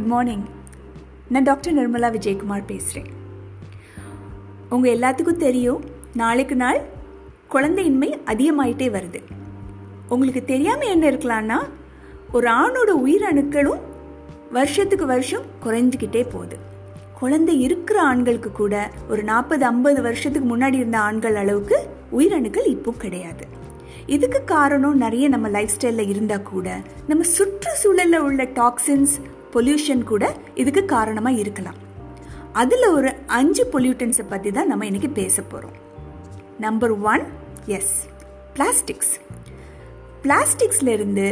Good morning நான் doctor Nirmala Vijayakumar பேசுகிறேன் உங்கள் எல்லாத்துக்கும் தெரியும் நாளுக்கு நாள் குழந்தையின்மை அதிகமாயிட்டே வருது. உங்களுக்கு தெரியாமல் என்ன இருக்கலாம்னா ஒரு ஆணோட உயிரணுக்களும் வருஷத்துக்கு வருஷம் குறைஞ்சிக்கிட்டே போகுது. குழந்தை இருக்கிற ஆண்களுக்கு கூட ஒரு நாற்பது ஐம்பது வருஷத்துக்கு முன்னாடி இருந்த ஆண்கள் அளவுக்கு உயிரணுக்கள் இப்போ கிடையாது. இதுக்கு காரணம் நிறைய நம்ம லைஃப் ஸ்டைலில் இருந்தால் கூட நம்ம சுற்றுச்சூழலில் உள்ள டாக்ஸின்ஸ் பொல்யூஷன் கூட இதுக்கு காரணமாக இருக்கலாம். அதில் ஒரு அஞ்சு பொல்யூட்டன்ஸை பற்றி தான் நம்ம இன்னைக்கு பேச போகிறோம் நம்பர் ஒன் எஸ் பிளாஸ்டிக்ஸ் பிளாஸ்டிக்ஸ்லேருந்து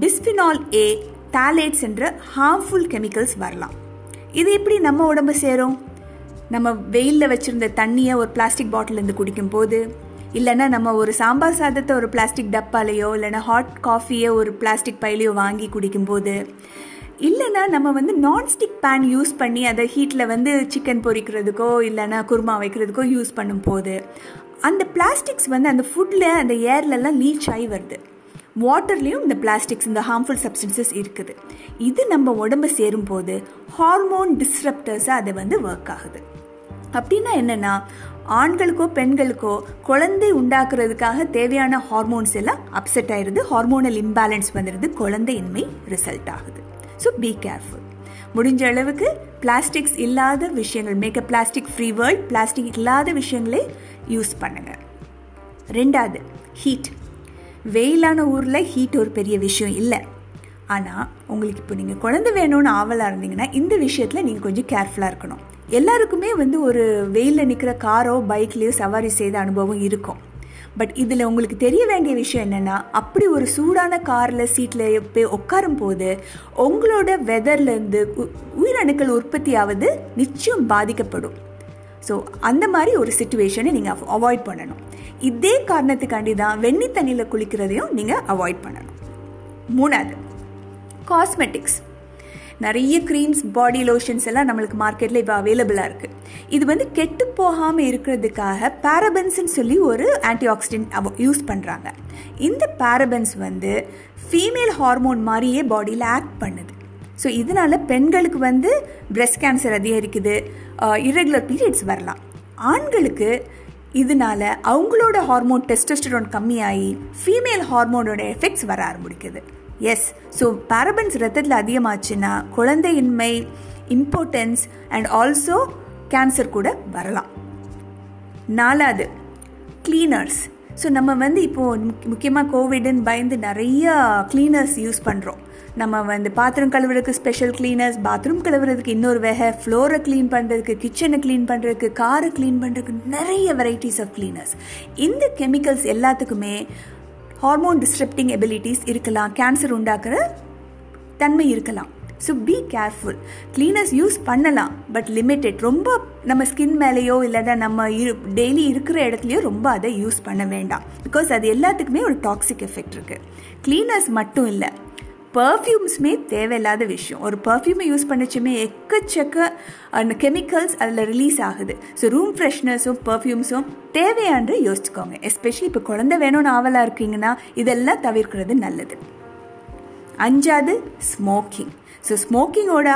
பிஸ்பினால் ஏ தாலேட்ஸ் என்ற ஹார்ம்ஃபுல் கெமிக்கல்ஸ் வரலாம். இது எப்படி நம்ம உடம்பு சேரும்? நம்ம வெயிலில் வச்சுருந்த தண்ணியை ஒரு பிளாஸ்டிக் பாட்டிலேருந்து குடிக்கும் போது இல்லைன்னா நம்ம ஒரு சாம்பார் சாதத்தை ஒரு பிளாஸ்டிக் டப்பாலையோ இல்லைன்னா ஹாட் காஃபியை ஒரு பிளாஸ்டிக் பைலையோ வாங்கி குடிக்கும்போது இல்லைன்னா நம்ம வந்து நான்ஸ்டிக் பேன் யூஸ் பண்ணி அதை ஹீட்டில் வந்து சிக்கன் பொரிக்கிறதுக்கோ இல்லைன்னா குருமா வைக்கிறதுக்கோ யூஸ் பண்ணும்போது அந்த பிளாஸ்டிக்ஸ் வந்து அந்த ஃபுட்டில் அந்த ஏர்லலாம் லீச் ஆகி வருது. வாட்டர்லேயும் இந்த பிளாஸ்டிக்ஸ் இந்த ஹார்ம்ஃபுல் சப்ஸ்டன்சஸ் இருக்குது. இது நம்ம உடம்பு சேரும் போது ஹார்மோன் டிஸ்ரப்டர்ஸாக அது வந்து ஒர்க் ஆகுது. அப்படின்னா என்னென்னா ஆண்களுக்கோ பெண்களுக்கோ குழந்தை உண்டாக்குறதுக்காக தேவையான ஹார்மோன்ஸ் எல்லாம் அப்செட் ஆயிடுது. ஹார்மோனல் இம்பேலன்ஸ் வந்துடுது. குழந்தையின்மை ரிசல்ட் ஆகுது. ஸோ பி கேர்ஃபுல் முடிஞ்ச அளவுக்கு பிளாஸ்டிக்ஸ் இல்லாத விஷயங்கள் make a plastic free world plastic இல்லாத விஷயங்களே யூஸ் பண்ணுங்கள் ரெண்டாவது ஹீட் வெயிலான ஊரில் ஹீட் ஒரு பெரிய விஷயம் இல்லை. ஆனால் உங்களுக்கு இப்போ நீங்கள் குழந்தை வேணும்னு ஆவலாக இருந்தீங்கன்னா இந்த விஷயத்தில் நீங்கள் கொஞ்சம் கேர்ஃபுல்லாக இருக்கணும். எல்லாருக்குமே வந்து ஒரு வெயிலில் நிற்கிற காரோ பைக்லேயோ சவாரி செய்த அனுபவம் இருக்கும். பட் இதில் உங்களுக்கு தெரிய வேண்டிய விஷயம் என்னென்னா அப்படி ஒரு சூடான காரில் சீட்டில் போய் உட்காரும் போது உங்களோட வெதர்லேருந்து உயிரணுக்கள் உற்பத்தியாவது நிச்சயம் பாதிக்கப்படும். ஸோ அந்த மாதிரி ஒரு சுச்சுவேஷனை நீங்கள் அவாய்ட் பண்ணணும். இதே காரணத்துக்காண்டி தான் வெண்ணி தண்ணியில் குளிக்கிறதையும் நீங்கள் அவாய்ட் பண்ணணும். மூணாவது காஸ்மெட்டிக்ஸ் நிறைய க்ரீம்ஸ் பாடி லோஷன்ஸ் எல்லாம் நம்மளுக்கு மார்க்கெட்டில் இப்போ அவைலபிளாக இருக்குது இது வந்து கெட்டு போகாமல் இருக்கிறதுக்காக பேரபன்ஸ்ன்னு சொல்லி ஒரு ஆன்டி ஆக்சிடென்ட் யூஸ் பண்ணுறாங்க இந்த பேரபென்ஸ் வந்து ஃபீமேல் ஹார்மோன் மாதிரியே பாடியில் ஆக்ட் பண்ணுது. ஸோ இதனால பெண்களுக்கு வந்து பிரெஸ்ட் கேன்சர் அதிகரிக்குது. இரெகுலர் பீரியட்ஸ் வரலாம். ஆண்களுக்கு இதனால அவங்களோட ஹார்மோன் டெஸ்டஸ்டரோன் கம்மியாகி ஃபீமேல் ஹார்மோனோட எஃபெக்ட்ஸ் வர ஆரம்பிக்குது. எஸ் ஸோ பேரபன்ஸ் ரத்தத்தில் அதிகமாச்சுன்னா குழந்தையின்மை இம்பார்ட்டன்ஸ் அண்ட் ஆல்சோ கேன்சர் கூட வரலாம். நாலாவது கிளீனர்ஸ் ஸோ நம்ம வந்து இப்போது முக்கியமாக கோவிடுன்னு பயந்து நிறைய கிளீனர்ஸ் யூஸ் பண்ணுறோம் நம்ம வந்து பாத்திரம் கழுவுறதுக்கு ஸ்பெஷல் கிளீனர்ஸ் பாத்ரூம் கழுவுறதுக்கு இன்னொரு வகை ஃப்ளோரை க்ளீன் பண்ணுறதுக்கு கிச்சனை க்ளீன் பண்ணுறதுக்கு காரை க்ளீன் பண்ணுறதுக்கு நிறைய வெரைட்டிஸ் ஆஃப் கிளீனர்ஸ் இந்த கெமிக்கல்ஸ் எல்லாத்துக்குமே ஹார்மோன் டிஸ்ட்ரப்டிங் எபிலிட்டிஸ் இருக்கலாம் கேன்சர் உண்டாக்குற தன்மை இருக்கலாம். So be careful cleaners use பண்ணலாம் பட் லிமிட்டெட் ரொம்ப நம்ம ஸ்கின் மேலேயோ இல்லைன்னா நம்ம இரு டெய்லி இருக்கிற இடத்துலையோ ரொம்ப அதை யூஸ் பண்ண வேண்டாம். பிகாஸ் அது எல்லாத்துக்குமே ஒரு டாக்ஸிக் எஃபெக்ட் இருக்குது கிளீனர்ஸ் மட்டும் இல்லை பர்ஃப்யூம்ஸுமே தேவையில்லாத விஷயம். ஒரு பர்ஃப்யூமை யூஸ் பண்ணிச்சுமே எக்கச்சக்க அந்த கெமிக்கல்ஸ் அதில் ரிலீஸ் ஆகுது. ஸோ ரூம் ஃப்ரெஷ்னஸும் பர்ஃப்யூம்ஸும் தேவையான்று யோசிச்சுக்கோங்க. எஸ்பெஷலி இப்போ குழந்தை வேணும்னு ஆவலாக இருக்கீங்கன்னா இதெல்லாம் தவிர்க்கிறது நல்லது. அஞ்சாவது ஸ்மோக்கிங் ஸோ ஸ்மோக்கிங்கோட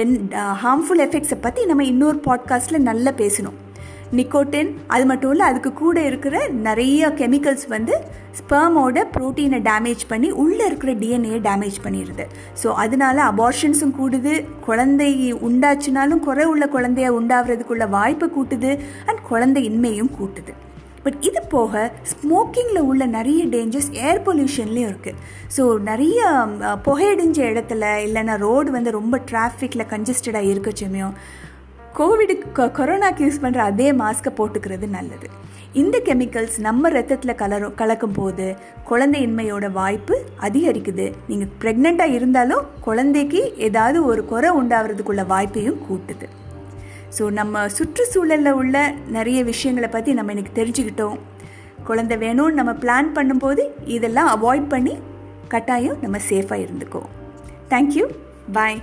என் ஹார்ம்ஃபுல் எஃபெக்ட்ஸை பற்றி நம்ம இன்னொரு பாட்காஸ்ட்டில் நல்லா பேசணும். நிக்கோட்டின் அது மட்டும் இல்லை அதுக்கு கூட இருக்கிற நிறைய கெமிக்கல்ஸ் வந்து ஸ்பெர்மோட ப்ரோட்டீனை டேமேஜ் பண்ணி உள்ளே இருக்கிற டிஎன்ஏ டேமேஜ் பண்ணிடுது. ஸோ அதனால அபார்ஷன்ஸும் கூடுது குழந்தை உண்டாச்சுனாலும் குறை உள்ள குழந்தைய உண்டாகிறதுக்குள்ள வாய்ப்பு கூட்டுது அண்ட் குழந்தை இன்மையும் கூட்டுது. பட் இது போக ஸ்மோக்கிங்கில் உள்ள நிறைய டேஞ்சர்ஸ் ஏர் பொல்யூஷன்லேயும் இருக்குது ஸோ நிறைய புகையடிஞ்ச இடத்துல இல்லைன்னா ரோடு வந்து ரொம்ப டிராஃபிக்கில் கன்ஜஸ்டடாக இருக்கச்சமையும் கோவிடுக்கு கொரோனாக்கு யூஸ் பண்ணுற அதே மாஸ்க்கை போட்டுக்கிறது நல்லது. இந்த கெமிக்கல்ஸ் நம்ம ரத்தத்தில் கலரும் கலக்கும் போது குழந்தையின்மையோட வாய்ப்பு அதிகரிக்குது. நீங்கள் ப்ரெக்னெண்ட்டாக இருந்தாலும் குழந்தைக்கு ஏதாவது ஒரு குறை உண்டாகிறதுக்குள்ள வாய்ப்பையும் கூட்டுது. ஸோ நம்ம சுற்றுச்சூழலில் உள்ள நிறைய விஷயங்களை பற்றி நம்ம எனக்கு தெரிஞ்சுக்கிட்டோம். குழந்தை வேணும்னு நம்ம பிளான் பண்ணும்போது இதெல்லாம் அவாய்ட் பண்ணி கட்டாயம் நம்ம சேஃபாக இருந்துக்கோம். Thank you bye